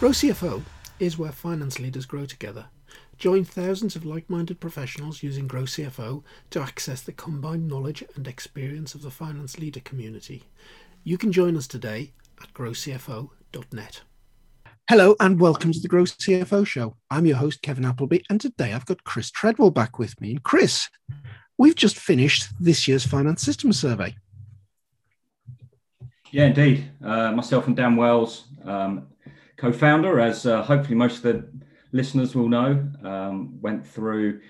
Grow CFO is where finance leaders grow together. Join thousands of like minded professionals using Grow CFO to access the combined knowledge and experience of the finance leader community. You can join us today at growcfo.net. Hello and welcome to the Grow CFO show. I'm your host, Kevin Appleby, and today I've got Chris Treadwell back with me. And Chris, we've just finished this year's finance system survey. Yeah, indeed. Uh, myself and Dan Wells um, co-founder, as uh, hopefully most of the listeners will know, um, went through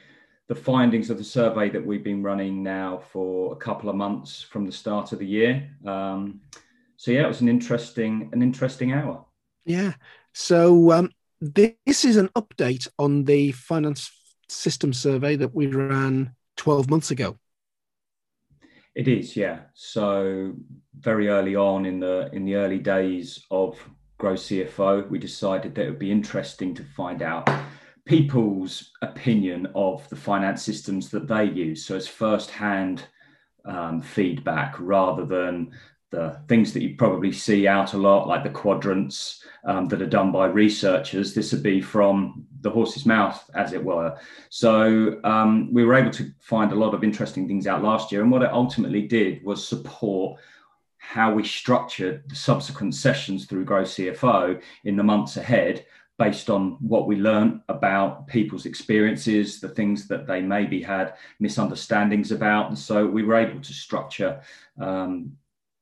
the findings of the survey that we've been running now for a couple of months from the start of the year. Um, so yeah, it was an interesting an interesting hour. Yeah. So um, this is an update on the finance system survey that we ran 12 months ago. It is, yeah. So very early on in the in the early days of Grow CFO, we decided that it would be interesting to find out people's opinion of the finance systems that they use. So it's first-hand um, feedback rather than the things that you probably see out a lot, like the quadrants um, that are done by researchers. This would be from the horse's mouth, as it were. So um, we were able to find a lot of interesting things out last year. And what it ultimately did was support how we structured the subsequent sessions through Grow CFO in the months ahead based on what we learned about people's experiences, the things that they maybe had misunderstandings about. And so we were able to structure, um,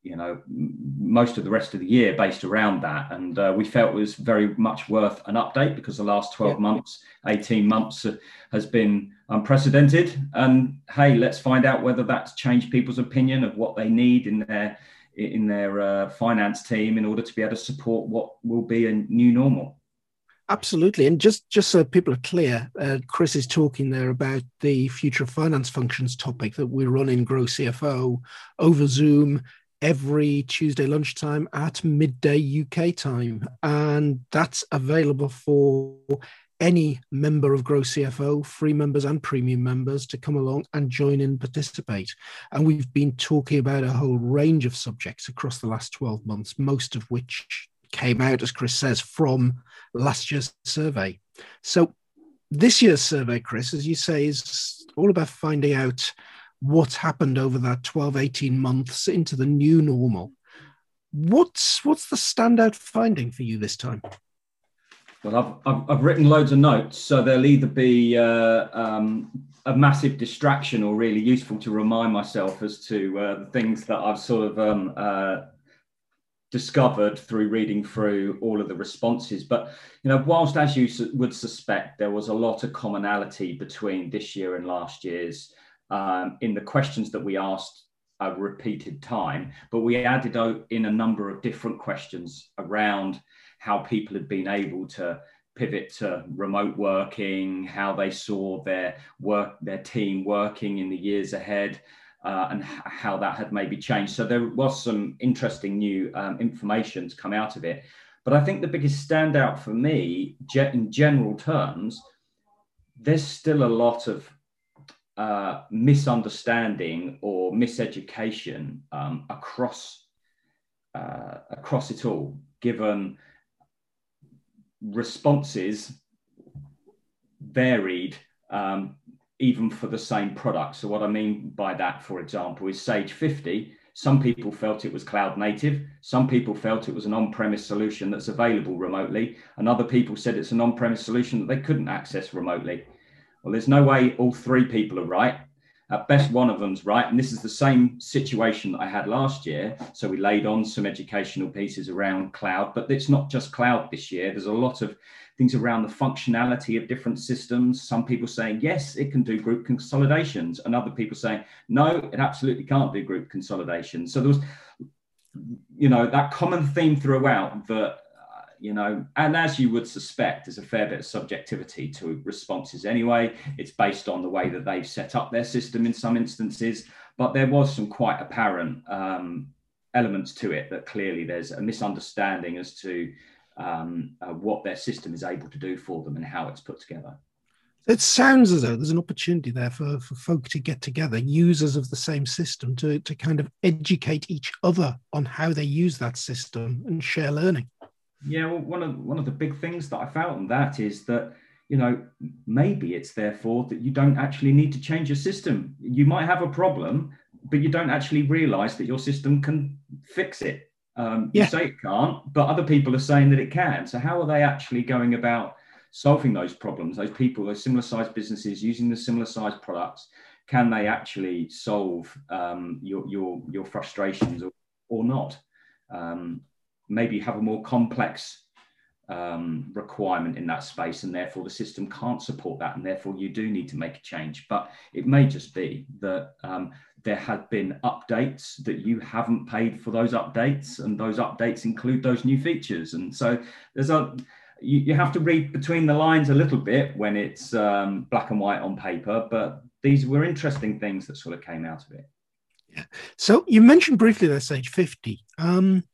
you know, most of the rest of the year based around that. And uh, we felt it was very much worth an update because the last 12 yeah. months, 18 months has been unprecedented. And hey, let's find out whether that's changed people's opinion of what they need in their in their uh, finance team in order to be able to support what will be a new normal. Absolutely, and just just so people are clear, uh, Chris is talking there about the future of finance functions topic that we run in Grow CFO over Zoom every Tuesday lunchtime at midday UK time, and that's available for any member of Grow CFO, free members and premium members, to come along and join in and participate. And we've been talking about a whole range of subjects across the last 12 months, most of which came out, as Chris says, from last year's survey. So this year's survey, Chris, as you say, is all about finding out what's happened over that 12, 18 months into the new normal. What's what's the standout finding for you this time? Well, I've, I've, I've, written loads of notes, so they'll either be uh, um, a massive distraction or really useful to remind myself as to uh, the things that I've sort of um, uh, discovered through reading through all of the responses. But you know, whilst as you su- would suspect, there was a lot of commonality between this year and last year's um, in the questions that we asked a repeated time, but we added in a number of different questions around how people had been able to pivot to remote working, how they saw their work, their team working in the years ahead, uh, and how that had maybe changed. So there was some interesting new um, information to come out of it. But I think the biggest standout for me, in general terms, there's still a lot of uh, misunderstanding or miseducation um, across uh, across it all, given responses varied um, even for the same product. So, what I mean by that, for example, is Sage 50. Some people felt it was cloud native. Some people felt it was an on premise solution that's available remotely. And other people said it's an on premise solution that they couldn't access remotely. Well, there's no way all three people are right. At best, one of them's right. And this is the same situation that I had last year. So we laid on some educational pieces around cloud, but it's not just cloud this year. There's a lot of things around the functionality of different systems. Some people saying, yes, it can do group consolidations, and other people saying, no, it absolutely can't do group consolidations. So there was, you know, that common theme throughout that you know, and as you would suspect, there's a fair bit of subjectivity to responses anyway. It's based on the way that they've set up their system in some instances, but there was some quite apparent um, elements to it that clearly there's a misunderstanding as to um, uh, what their system is able to do for them and how it's put together. It sounds as though there's an opportunity there for, for folk to get together, users of the same system, to, to kind of educate each other on how they use that system and share learning. Yeah, well, one of one of the big things that I found on that is that you know maybe it's therefore that you don't actually need to change your system. You might have a problem, but you don't actually realize that your system can fix it. Um, yeah. You say it can't, but other people are saying that it can. So how are they actually going about solving those problems? Those people, those similar sized businesses using the similar sized products, can they actually solve um, your, your, your frustrations or, or not? Um, maybe have a more complex um, requirement in that space, and therefore the system can't support that, and therefore you do need to make a change. But it may just be that um, there have been updates that you haven't paid for those updates, and those updates include those new features. And so there's a you, you have to read between the lines a little bit when it's um, black and white on paper, but these were interesting things that sort of came out of it. Yeah. So you mentioned briefly that Sage 50. Um,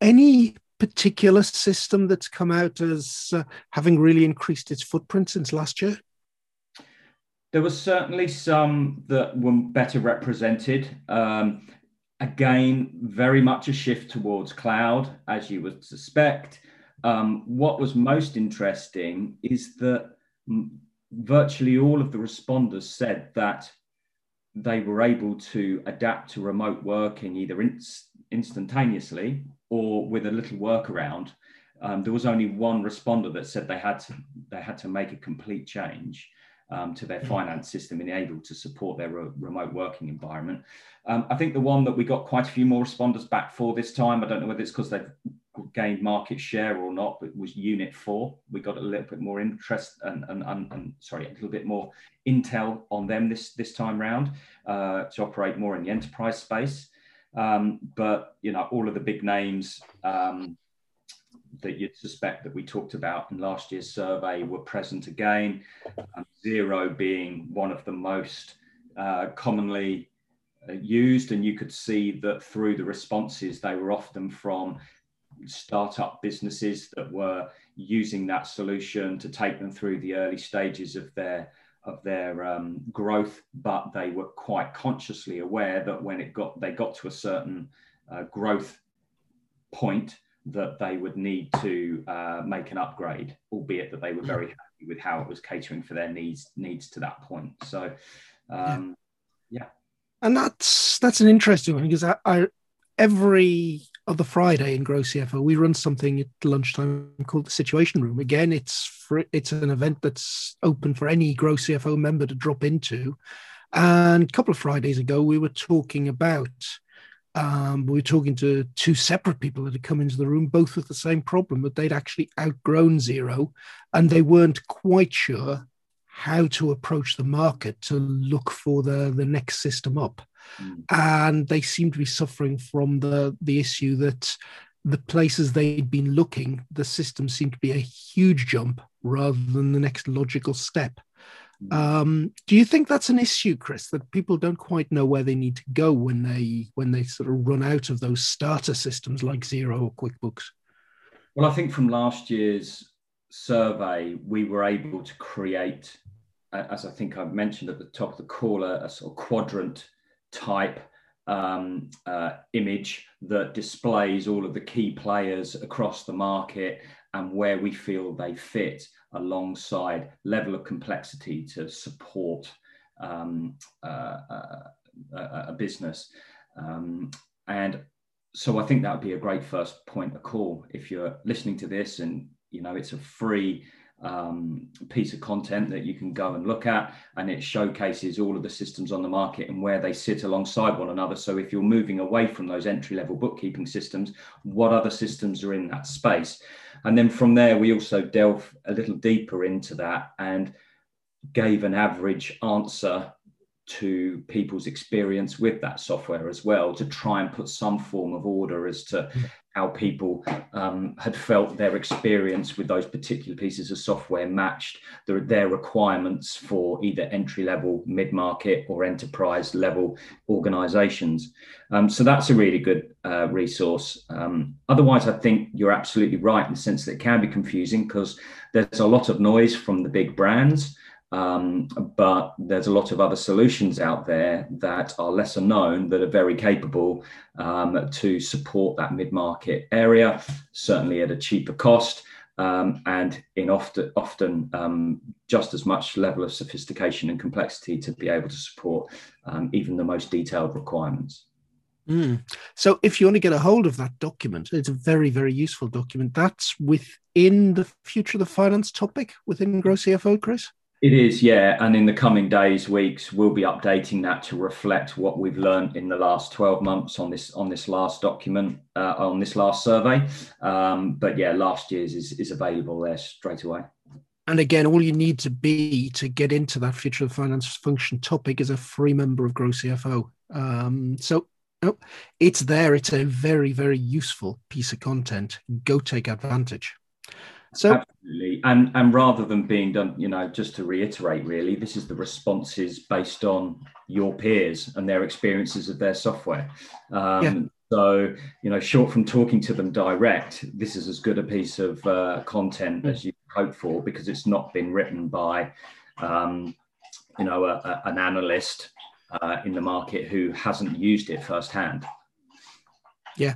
any particular system that's come out as uh, having really increased its footprint since last year? There were certainly some that were better represented. Um, again, very much a shift towards cloud, as you would suspect. Um, what was most interesting is that virtually all of the responders said that they were able to adapt to remote working either in, instantaneously or with a little workaround. Um, there was only one responder that said they had to they had to make a complete change um, to their finance system and able to support their re- remote working environment. Um, I think the one that we got quite a few more responders back for this time, I don't know whether it's because they've gained market share or not, but was Unit 4. We got a little bit more interest and, and, and, and sorry, a little bit more intel on them this, this time round uh, to operate more in the enterprise space. Um, but, you know, all of the big names um, that you'd suspect that we talked about in last year's survey were present again. Um, Xero being one of the most uh, commonly uh, used, and you could see that through the responses, they were often from startup businesses that were using that solution to take them through the early stages of their of their um, growth, but they were quite consciously aware that when it got they got to a certain uh, growth point, that they would need to uh, make an upgrade, albeit that they were very happy with how it was catering for their needs needs to that point. So, um, yeah. yeah. and that's that's an interesting one because I, I every other Friday in Grow CFO we run something at lunchtime called the Situation Room. Again, it's it's an event that's open for any Grow CFO member to drop into. And a couple of Fridays ago, we were talking about um, we were talking to two separate people that had come into the room, both with the same problem that they'd actually outgrown Xero, and they weren't quite sure how to approach the market to look for the, the next system up. Mm. And they seem to be suffering from the, the issue that the places they'd been looking, the system seemed to be a huge jump rather than the next logical step. Um, do you think that's an issue, Chris, that people don't quite know where they need to go when they when they sort of run out of those starter systems like Xero or QuickBooks? Well, I think from last year's survey, we were able to create, as I think I've mentioned at the top of the call, a, a sort of quadrant type um, uh, image that displays all of the key players across the market and where we feel they fit alongside level of complexity to support um, uh, uh, a, business. Um, and so I think that would be a great first point of call if you're listening to this and you know it's a free um, piece of content that you can go and look at and it showcases all of the systems on the market and where they sit alongside one another. So if you're moving away from those entry level bookkeeping systems what other systems are in that space? And then from there, we also delve a little deeper into that and gave an average answer to people's experience with that software as well to try and put some form of order as to how people um, had felt their experience with those particular pieces of software matched their, their requirements for either entry level, mid market, or enterprise level organizations. Um, so that's a really good uh, resource. Um, otherwise, I think you're absolutely right in the sense that it can be confusing because there's a lot of noise from the big brands. Um, but there's a lot of other solutions out there that are lesser known that are very capable um, to support that mid market area, certainly at a cheaper cost. Um, and in often, often um, just as much level of sophistication and complexity to be able to support um, even the most detailed requirements. Mm. So, if you want to get a hold of that document, it's a very, very useful document. That's within the future of the finance topic within Grow CFO, Chris. It is, yeah. And in the coming days, weeks, we'll be updating that to reflect what we've learned in the last 12 months on this on this last document, uh, on this last survey. Um, but yeah, last year's is, is available there straight away. And again, all you need to be to get into that future of finance function topic is a free member of Grow CFO. Um, so no, it's there. It's a very, very useful piece of content. Go take advantage. So absolutely, and and rather than being done, you know, just to reiterate, really, this is the responses based on your peers and their experiences of their software. Um, yeah. So, you know, short from talking to them direct, this is as good a piece of uh, content mm. as you hope for because it's not been written by, um, you know, a, a, an analyst uh, in the market who hasn't used it firsthand. Yeah.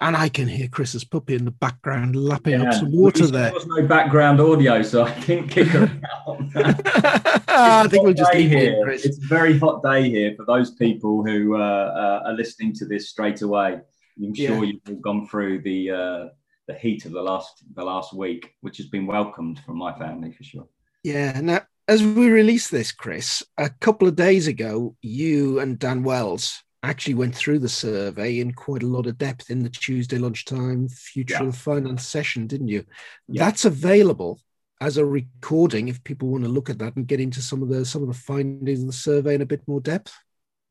And I can hear Chris's puppy in the background lapping yeah. up some water there. There was no background audio, so I didn't kick her out. I think we'll just leave here. Chris. It's a very hot day here for those people who uh, uh, are listening to this straight away. I'm sure yeah. you've all gone through the uh, the heat of the last the last week, which has been welcomed from my family for sure. Yeah. Now, as we release this, Chris, a couple of days ago, you and Dan Wells actually went through the survey in quite a lot of depth in the Tuesday lunchtime future yeah. of finance session, didn't you? Yeah. That's available as a recording if people want to look at that and get into some of the some of the findings of the survey in a bit more depth.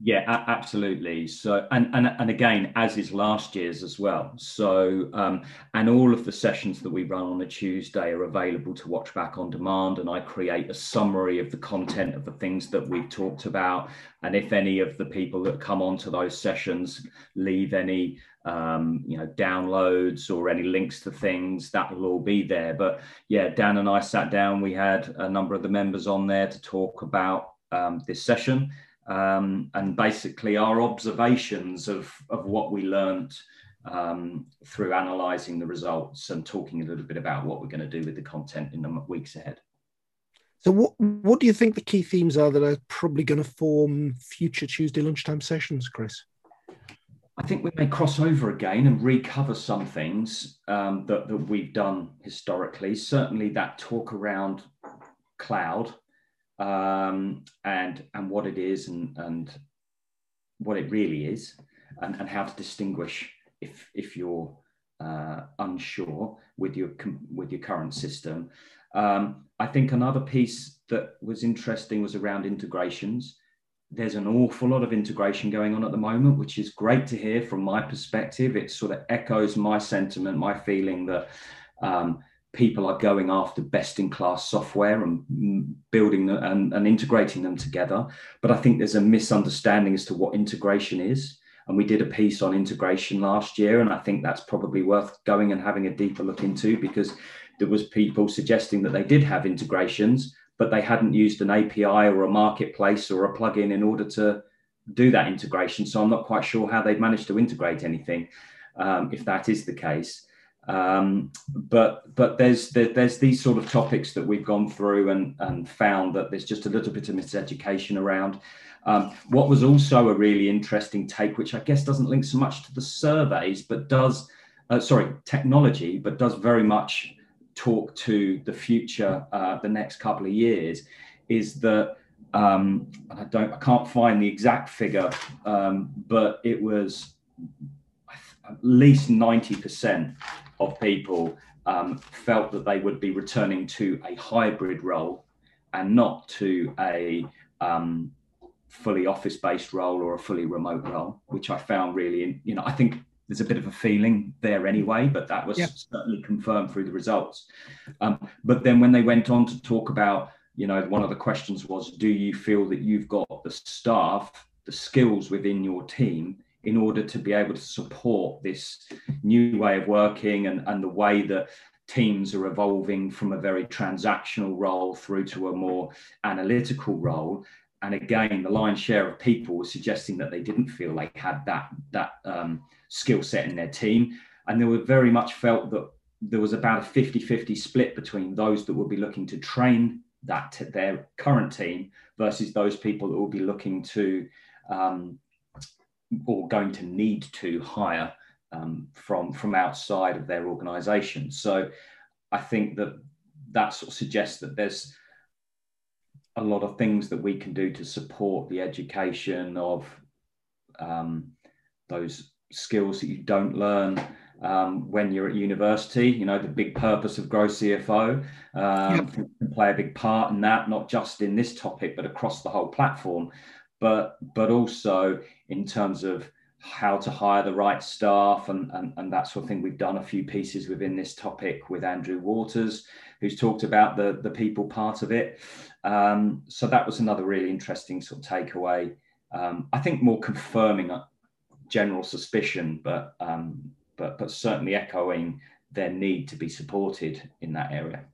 Yeah, absolutely. So, and, and and again, as is last year's as well. So, um, and all of the sessions that we run on a Tuesday are available to watch back on demand. And I create a summary of the content of the things that we've talked about. And if any of the people that come onto those sessions leave any, um, you know, downloads or any links to things, that will all be there. But yeah, Dan and I sat down. We had a number of the members on there to talk about um, this session um, and basically our observations of, of what we learned um, through analysing the results and talking a little bit about what we're going to do with the content in the weeks ahead. So, what what do you think the key themes are that are probably going to form future Tuesday lunchtime sessions, Chris? I think we may cross over again and recover some things um, that, that we've done historically. Certainly, that talk around cloud um, and and what it is and and what it really is and, and how to distinguish if if you're uh, unsure with your with your current system. Um, I think another piece that was interesting was around integrations. There's an awful lot of integration going on at the moment, which is great to hear from my perspective. It sort of echoes my sentiment, my feeling that um, people are going after best in class software and building and, and, integrating them together. But I think there's a misunderstanding as to what integration is. And we did a piece on integration last year, and I think that's probably worth going and having a deeper look into because there was people suggesting that they did have integrations, but they hadn't used an API or a marketplace or a plugin in order to do that integration. So I'm not quite sure how they've managed to integrate anything, um, if that is the case. Um, but but there's there, there's these sort of topics that we've gone through and and found that there's just a little bit of miseducation around. Um, what was also a really interesting take, which I guess doesn't link so much to the surveys, but does uh, sorry technology, but does very much talk to the future, uh, the next couple of years, is that um, I don't I can't find the exact figure, um, but it was at least ninety percent of people um, felt that they would be returning to a hybrid role and not to a um, fully office based role or a fully remote role, which I found really, you know, I think there's a bit of a feeling there anyway, but that was certainly confirmed through the results. Um, but then when they went on to talk about, you know, one of the questions was, do you feel that you've got the staff, the skills within your team in order to be able to support this new way of working and, and the way that teams are evolving from a very transactional role through to a more analytical role. And again, the lion's share of people were suggesting that they didn't feel they had that that um, skill set in their team, and they were very much felt that there was about a 50-50 split between those that would be looking to train that to their current team versus those people that will be looking to um, or going to need to hire um, from from outside of their organisation. So I think that that sort of suggests that there's a lot of things that we can do to support the education of um, those skills that you don't learn um, when you're at university. You know, the big purpose of Grow CFO um, yep. can play a big part in that, not just in this topic, but across the whole platform. But but also in terms of how to hire the right staff and, and, and that sort of thing. We've done a few pieces within this topic with Andrew Waters, who's talked about the, the people part of it. Um, so that was another really interesting sort of takeaway. Um, I think more confirming a general suspicion, but um, but but certainly echoing their need to be supported in that area.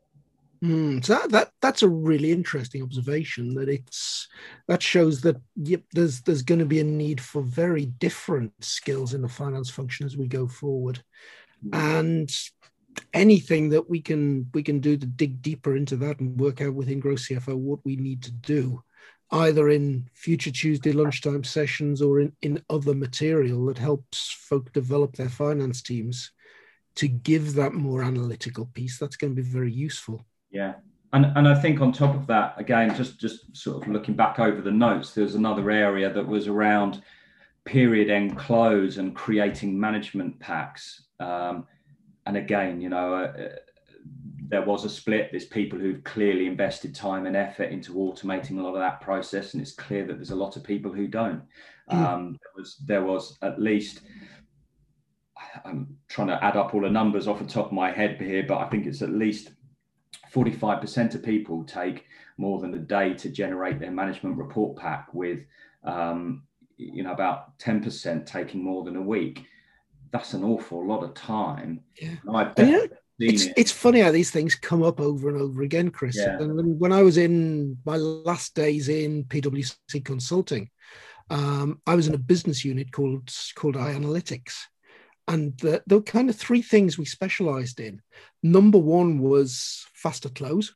Mm, so that, that that's a really interesting observation. That it's that shows that yep, there's there's going to be a need for very different skills in the finance function as we go forward, and anything that we can we can do to dig deeper into that and work out within Grow CFO what we need to do, either in future Tuesday lunchtime sessions or in in other material that helps folk develop their finance teams to give that more analytical piece. That's going to be very useful. Yeah. And, and I think on top of that, again, just, just sort of looking back over the notes, there's another area that was around period end close and creating management packs. Um, and again, you know, uh, there was a split. There's people who've clearly invested time and effort into automating a lot of that process, and it's clear that there's a lot of people who don't. Mm. Um, there was there was at least I'm trying to add up all the numbers off the top of my head here, but I think it's at least 45% of people take more than a day to generate their management report pack with um, you know about 10% taking more than a week that's an awful lot of time yeah. it's, it. it's funny how these things come up over and over again chris yeah. and when i was in my last days in pwc consulting um, i was in a business unit called called iAnalytics and the, the kind of three things we specialized in. Number one was faster close.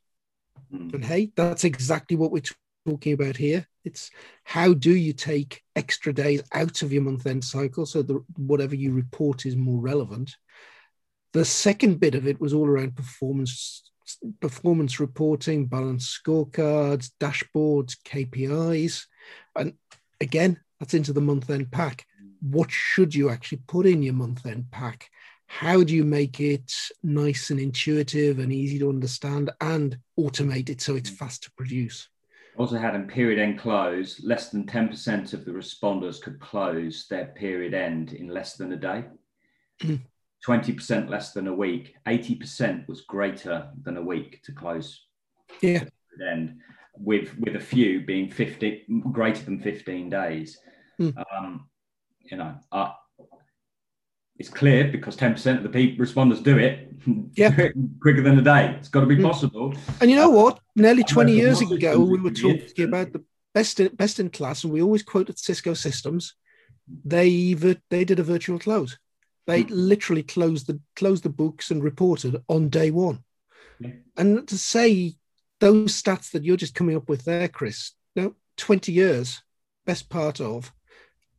Mm. And hey, that's exactly what we're talking about here. It's how do you take extra days out of your month end cycle so that whatever you report is more relevant. The second bit of it was all around performance performance reporting, balance scorecards, dashboards, KPIs. And again, that's into the month end pack what should you actually put in your month end pack? How do you make it nice and intuitive and easy to understand and automate it so it's fast to produce? Also had in period end close, less than 10% of the responders could close their period end in less than a day. 20% mm. less than a week. 80% was greater than a week to close yeah. end, with with a few being 50 greater than 15 days. Mm. Um, you know, uh, it's clear because 10% of the people responders do it yeah. quicker than a day. It's got to be hmm. possible. And you know what? Nearly 20 years ago, we were talking about the best in, best in class, and we always quoted Cisco Systems. They they did a virtual close. They hmm. literally closed the closed the books and reported on day one. Yeah. And to say those stats that you're just coming up with there, Chris, no, 20 years, best part of,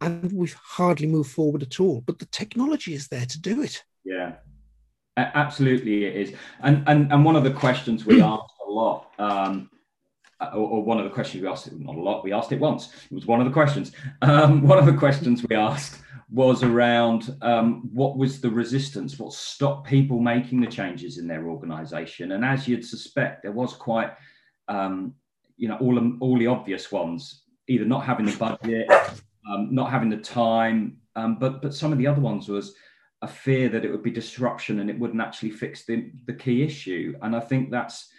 and we've hardly moved forward at all. But the technology is there to do it. Yeah, absolutely, it is. And and and one of the questions we asked a lot. Um, or, or, one of the questions we asked, not a lot, we asked it once. It was one of the questions. Um, one of the questions we asked was around um, what was the resistance, what stopped people making the changes in their organization. And as you'd suspect, there was quite, um, you know, all, all the obvious ones, either not having the budget, um, not having the time. Um, but but some of the other ones was a fear that it would be disruption and it wouldn't actually fix the, the key issue. And I think that's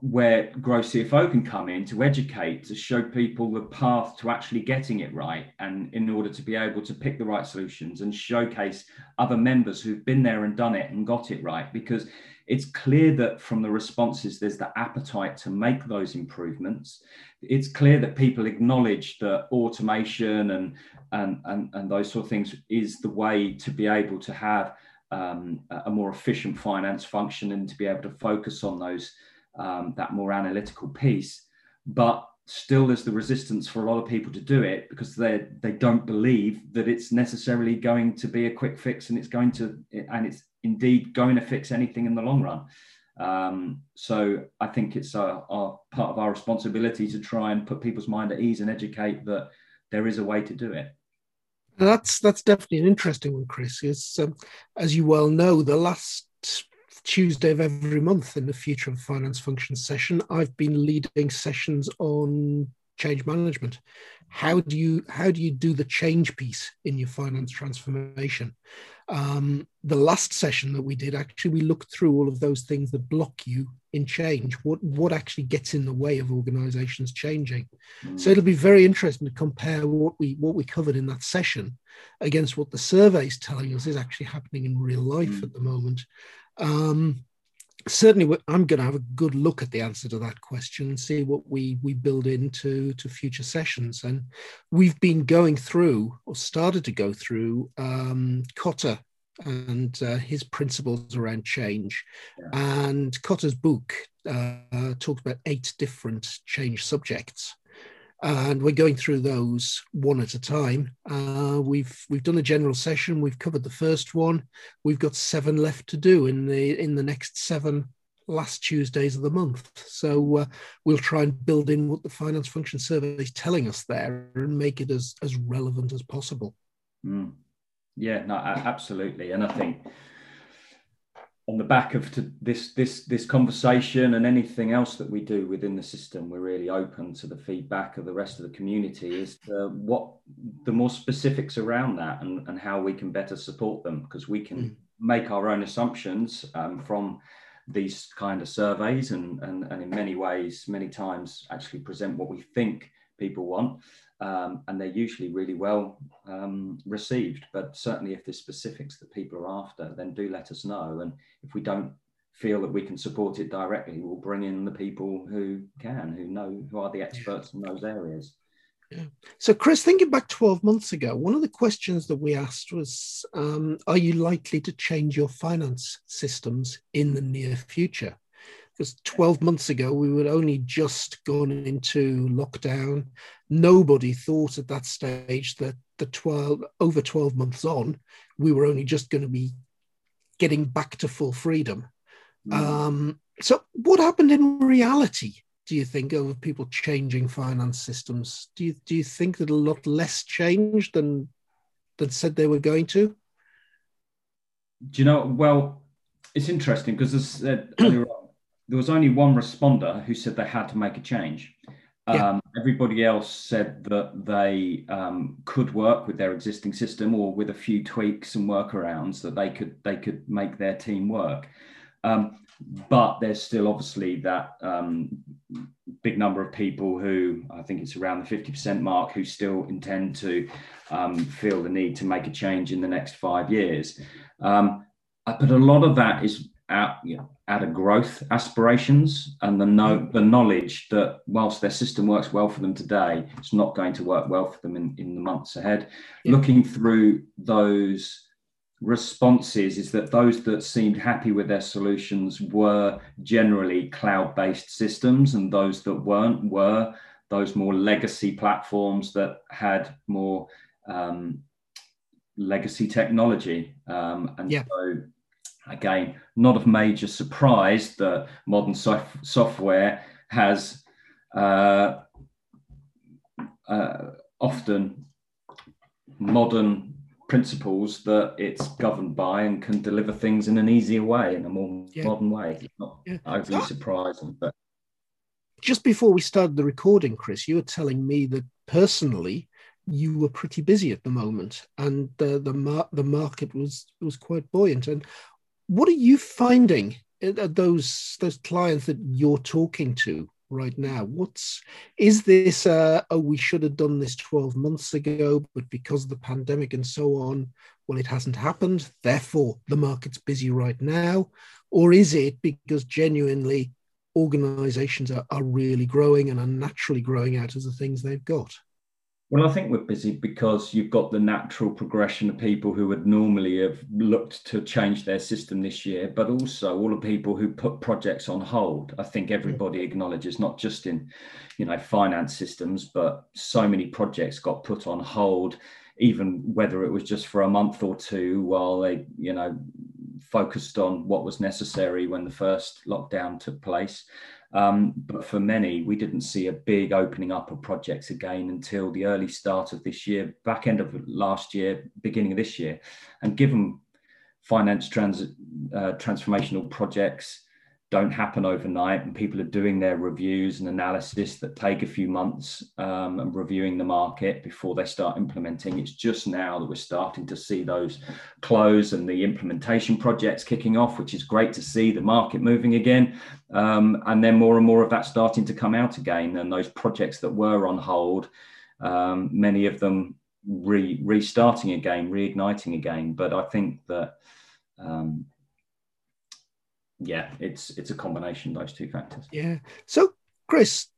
where Grow CFO can come in to educate, to show people the path to actually getting it right, and in order to be able to pick the right solutions and showcase other members who've been there and done it and got it right. Because it's clear that from the responses, there's the appetite to make those improvements. It's clear that people acknowledge that automation and, and, and, and those sort of things is the way to be able to have um, a more efficient finance function and to be able to focus on those um, that more analytical piece. But still, there's the resistance for a lot of people to do it because they they don't believe that it's necessarily going to be a quick fix and it's going to and it's indeed going to fix anything in the long run. Um, so I think it's our, part of our responsibility to try and put people's mind at ease and educate that there is a way to do it. That's that's definitely an interesting one, Chris. Is um, as you well know, the last Tuesday of every month in the Future of Finance Functions session, I've been leading sessions on change management. How do you how do you do the change piece in your finance transformation? Um, the last session that we did, actually, we looked through all of those things that block you in change. What what actually gets in the way of organisations changing? Mm. So it'll be very interesting to compare what we what we covered in that session against what the survey is telling us is actually happening in real life mm. at the moment. Um, certainly i'm going to have a good look at the answer to that question and see what we we build into to future sessions. And we've been going through or started to go through um, Kotter and uh, his principles around change. Yeah. and Kotter's book uh, talks about eight different change subjects and we're going through those one at a time. Uh, we've we've done a general session. We've covered the first one. We've got seven left to do in the in the next seven last Tuesdays of the month. So uh, we'll try and build in what the finance function survey is telling us there and make it as as relevant as possible. Mm. Yeah, no, absolutely, and I think on the back of this this this conversation and anything else that we do within the system, we're really open to the feedback of the rest of the community. Is what the more specifics around that and, and how we can better support them because we can mm. make our own assumptions um, from these kind of surveys and, and and in many ways, many times actually present what we think people want um, and they're usually really well um, received. But certainly, if there's specifics that people are after, then do let us know. And if we don't feel that we can support it directly, we'll bring in the people who can, who know, who are the experts in those areas. Yeah. So, Chris, thinking back 12 months ago, one of the questions that we asked was um, Are you likely to change your finance systems in the near future? Because 12 months ago we were only just gone into lockdown. Nobody thought at that stage that the 12 over 12 months on we were only just going to be getting back to full freedom. Mm. um, so what happened in reality do you think over people changing finance systems? Do you do you think that a lot less changed than than said they were going to? Do you know well it's interesting because as said earlier there was only one responder who said they had to make a change. Yeah. Um, everybody else said that they um, could work with their existing system or with a few tweaks and workarounds that they could they could make their team work. Um, but there's still obviously that um, big number of people who I think it's around the 50% mark who still intend to um, feel the need to make a change in the next five years. Um, but a lot of that is out, you know, out of growth aspirations and the know the knowledge that whilst their system works well for them today, it's not going to work well for them in, in the months ahead. Yeah. Looking through those responses is that those that seemed happy with their solutions were generally cloud-based systems and those that weren't were those more legacy platforms that had more um, legacy technology um, and yeah. so again, not of major surprise that modern sof- software has uh, uh, often modern principles that it's governed by and can deliver things in an easier way, in a more yeah. modern way. Not yeah. overly surprising, but just before we started the recording, Chris, you were telling me that personally you were pretty busy at the moment, and the the, mar- the market was was quite buoyant. And what are you finding those those clients that you're talking to right now? What's is this uh oh we should have done this 12 months ago but because of the pandemic and so on well it hasn't happened therefore the market's busy right now? Or is it because genuinely organizations are, are really growing and are naturally growing out of the things they've got well, I think we're busy because you've got the natural progression of people who would normally have looked to change their system this year, but also all the people who put projects on hold. I think mm. everybody acknowledges, not just in, you know, finance systems, but so many projects got put on hold, even whether it was just for a month or two while they, you know, focused on what was necessary when the first lockdown took place. Um, but for many, we didn't see a big opening up of projects again until the early start of this year, back end of last year, beginning of this year. And given finance trans, uh, transformational projects don't happen overnight and people are doing their reviews and analysis that take a few months um, and reviewing the market before they start implementing. It's just now that we're starting to see those close and the implementation projects kicking off which is great to see the market moving again. Um, and then more and more of that starting to come out again and those projects that were on hold um, many of them re- restarting again reigniting again. But i think that um, yeah, it's it's a combination of those two factors. Yeah. So, Chris,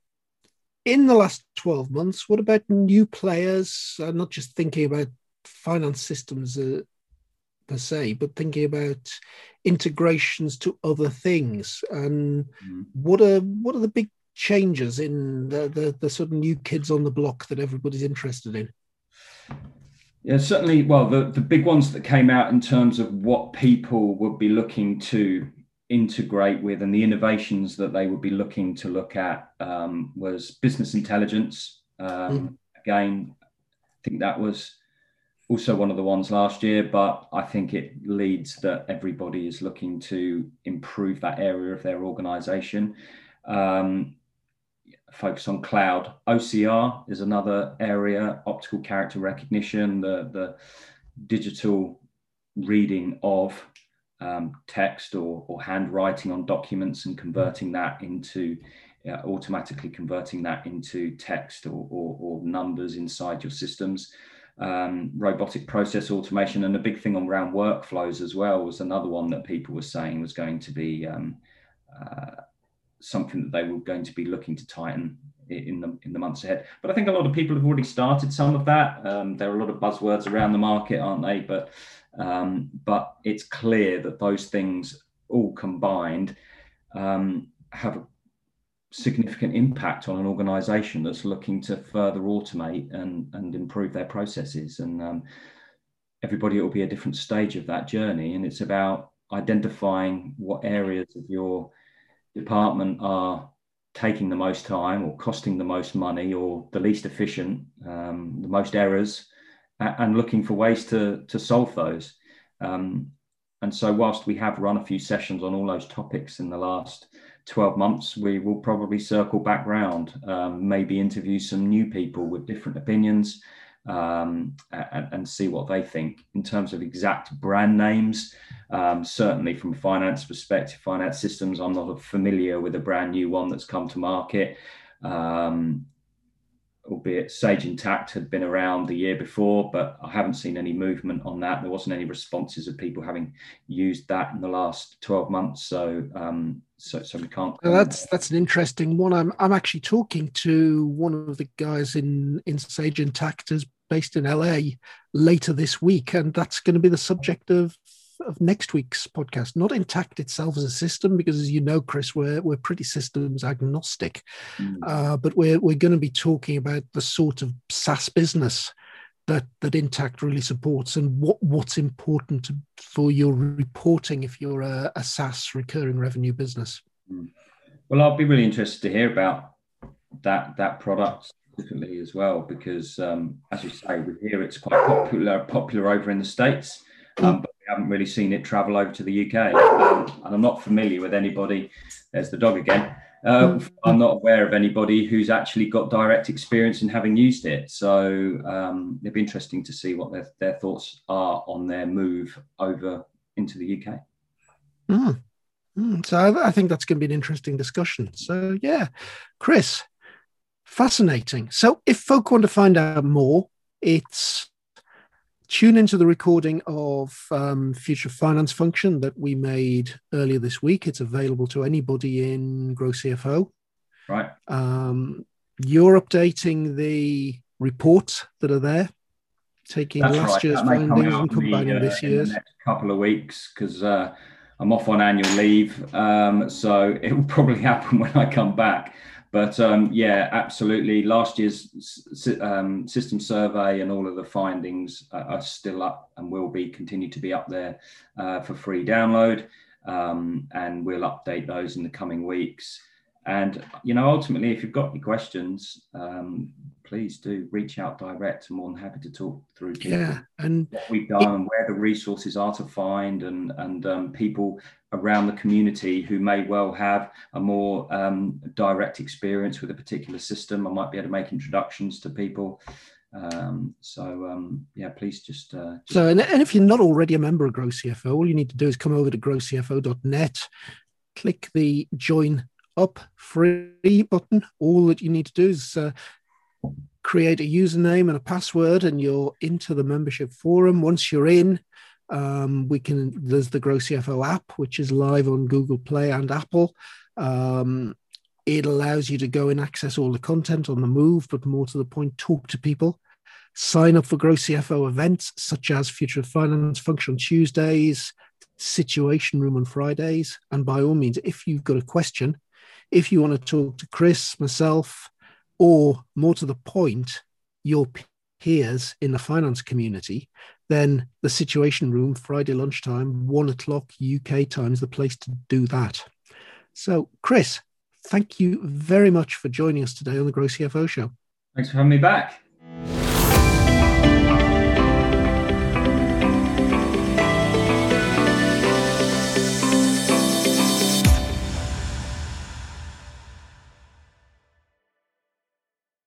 in the last 12 months, what about new players? Uh, not just thinking about finance systems uh, per se, but thinking about integrations to other things. And mm. what are what are the big changes in the, the, the sort of new kids on the block that everybody's interested in? Yeah, certainly. Well, the, the big ones that came out in terms of what people would be looking to integrate with and the innovations that they would be looking to look at um, was business intelligence. Um, mm. Again, I think that was also one of the ones last year, but I think it leads that everybody is looking to improve that area of their organization. Um, focus on cloud. OCR is another area, optical character recognition, the, the digital reading of um, text or, or handwriting on documents and converting that into uh, automatically converting that into text or, or, or numbers inside your systems. Um, robotic process automation and a big thing around workflows as well was another one that people were saying was going to be um, uh, something that they were going to be looking to tighten in the in the months ahead. But I think a lot of people have already started some of that. Um, there are a lot of buzzwords around the market, aren't they? But um, but it's clear that those things all combined um, have a significant impact on an organization that's looking to further automate and, and improve their processes. And um, everybody will be a different stage of that journey. And it's about identifying what areas of your department are taking the most time or costing the most money or the least efficient, um, the most errors, and looking for ways to to solve those. Um, and so, whilst we have run a few sessions on all those topics in the last 12 months, we will probably circle back round, um, maybe interview some new people with different opinions um, and, and, see what they think. In terms of exact brand names, um, certainly from a finance perspective, finance systems, I'm not familiar with a brand new one that's come to market. Um, albeit Sage Intacct had been around the year before, but I haven't seen any movement on that. There wasn't any responses of people having used that in the last 12 months. So, um, so, so we can't. Well, that's that's an interesting one. I'm I'm actually talking to one of the guys in in Sage Intacct is based in LA, later this week, and that's going to be the subject of of next week's podcast. Not Intacct itself as a system, because as you know, Chris, we're we're pretty systems agnostic, mm. uh, but we're we're going to be talking about the sort of SaaS business that that Intacct really supports and what what's important for your reporting if you're a, a SaaS recurring revenue business. Mm. Well, I'll be really interested to hear about that that product specifically as well because um, as you say we hear it's quite popular popular over in the states um, mm. but haven't really seen it travel over to the UK. Um, and I'm not familiar with anybody. There's the dog again. Uh, I'm not aware of anybody who's actually got direct experience in having used it. So um, it'd be interesting to see what their, their thoughts are on their move over into the UK. Mm. Mm, so I, I think that's going to be an interesting discussion. So yeah, Chris, fascinating. So if folk want to find out more, it's tune into the recording of um, Future Finance Function that we made earlier this week. It's available to anybody in Grow CFO. Right. Um, you're updating the reports that are there, taking That's last right. year's findings and combining the, uh, this year's. next couple of weeks because uh, I'm off on annual leave, um, so it will probably happen when I come back. But um, yeah, absolutely. Last year's um, system survey and all of the findings are, are, still up and will be continue to be up there uh, for free download. Um, and we'll update those in the coming weeks. And you know, ultimately, if you've got any questions, um, please do reach out direct. I'm more than happy to talk through yeah, and what we've done it, and where the resources are to find, and and um, people around the community who may well have a more um, direct experience with a particular system. I might be able to make introductions to people. Um, so um, yeah, please just, uh, just, so and, and if you're not already a member of Grow CFO, all you need to do is come over to growcfo.net, click the join up free button. All that you need to do is uh, create a username and a password, and you're into the membership forum. Once you're in, um, we can. There's the Grow CFO app, which is live on Google Play and Apple. Um, it allows you to go and access all the content on the move, but more to the point, talk to people. Sign up for Grow CFO events such as Future of Finance Function Tuesdays, Situation Room on Fridays. And by all means, if you've got a question, if you want to talk to Chris, myself, or more to the point, your peers in the finance community, then the Situation Room, Friday lunchtime, one o'clock UK time is the place to do that. So, Chris, thank you very much for joining us today on the Grow CFO Show. Thanks for having me back.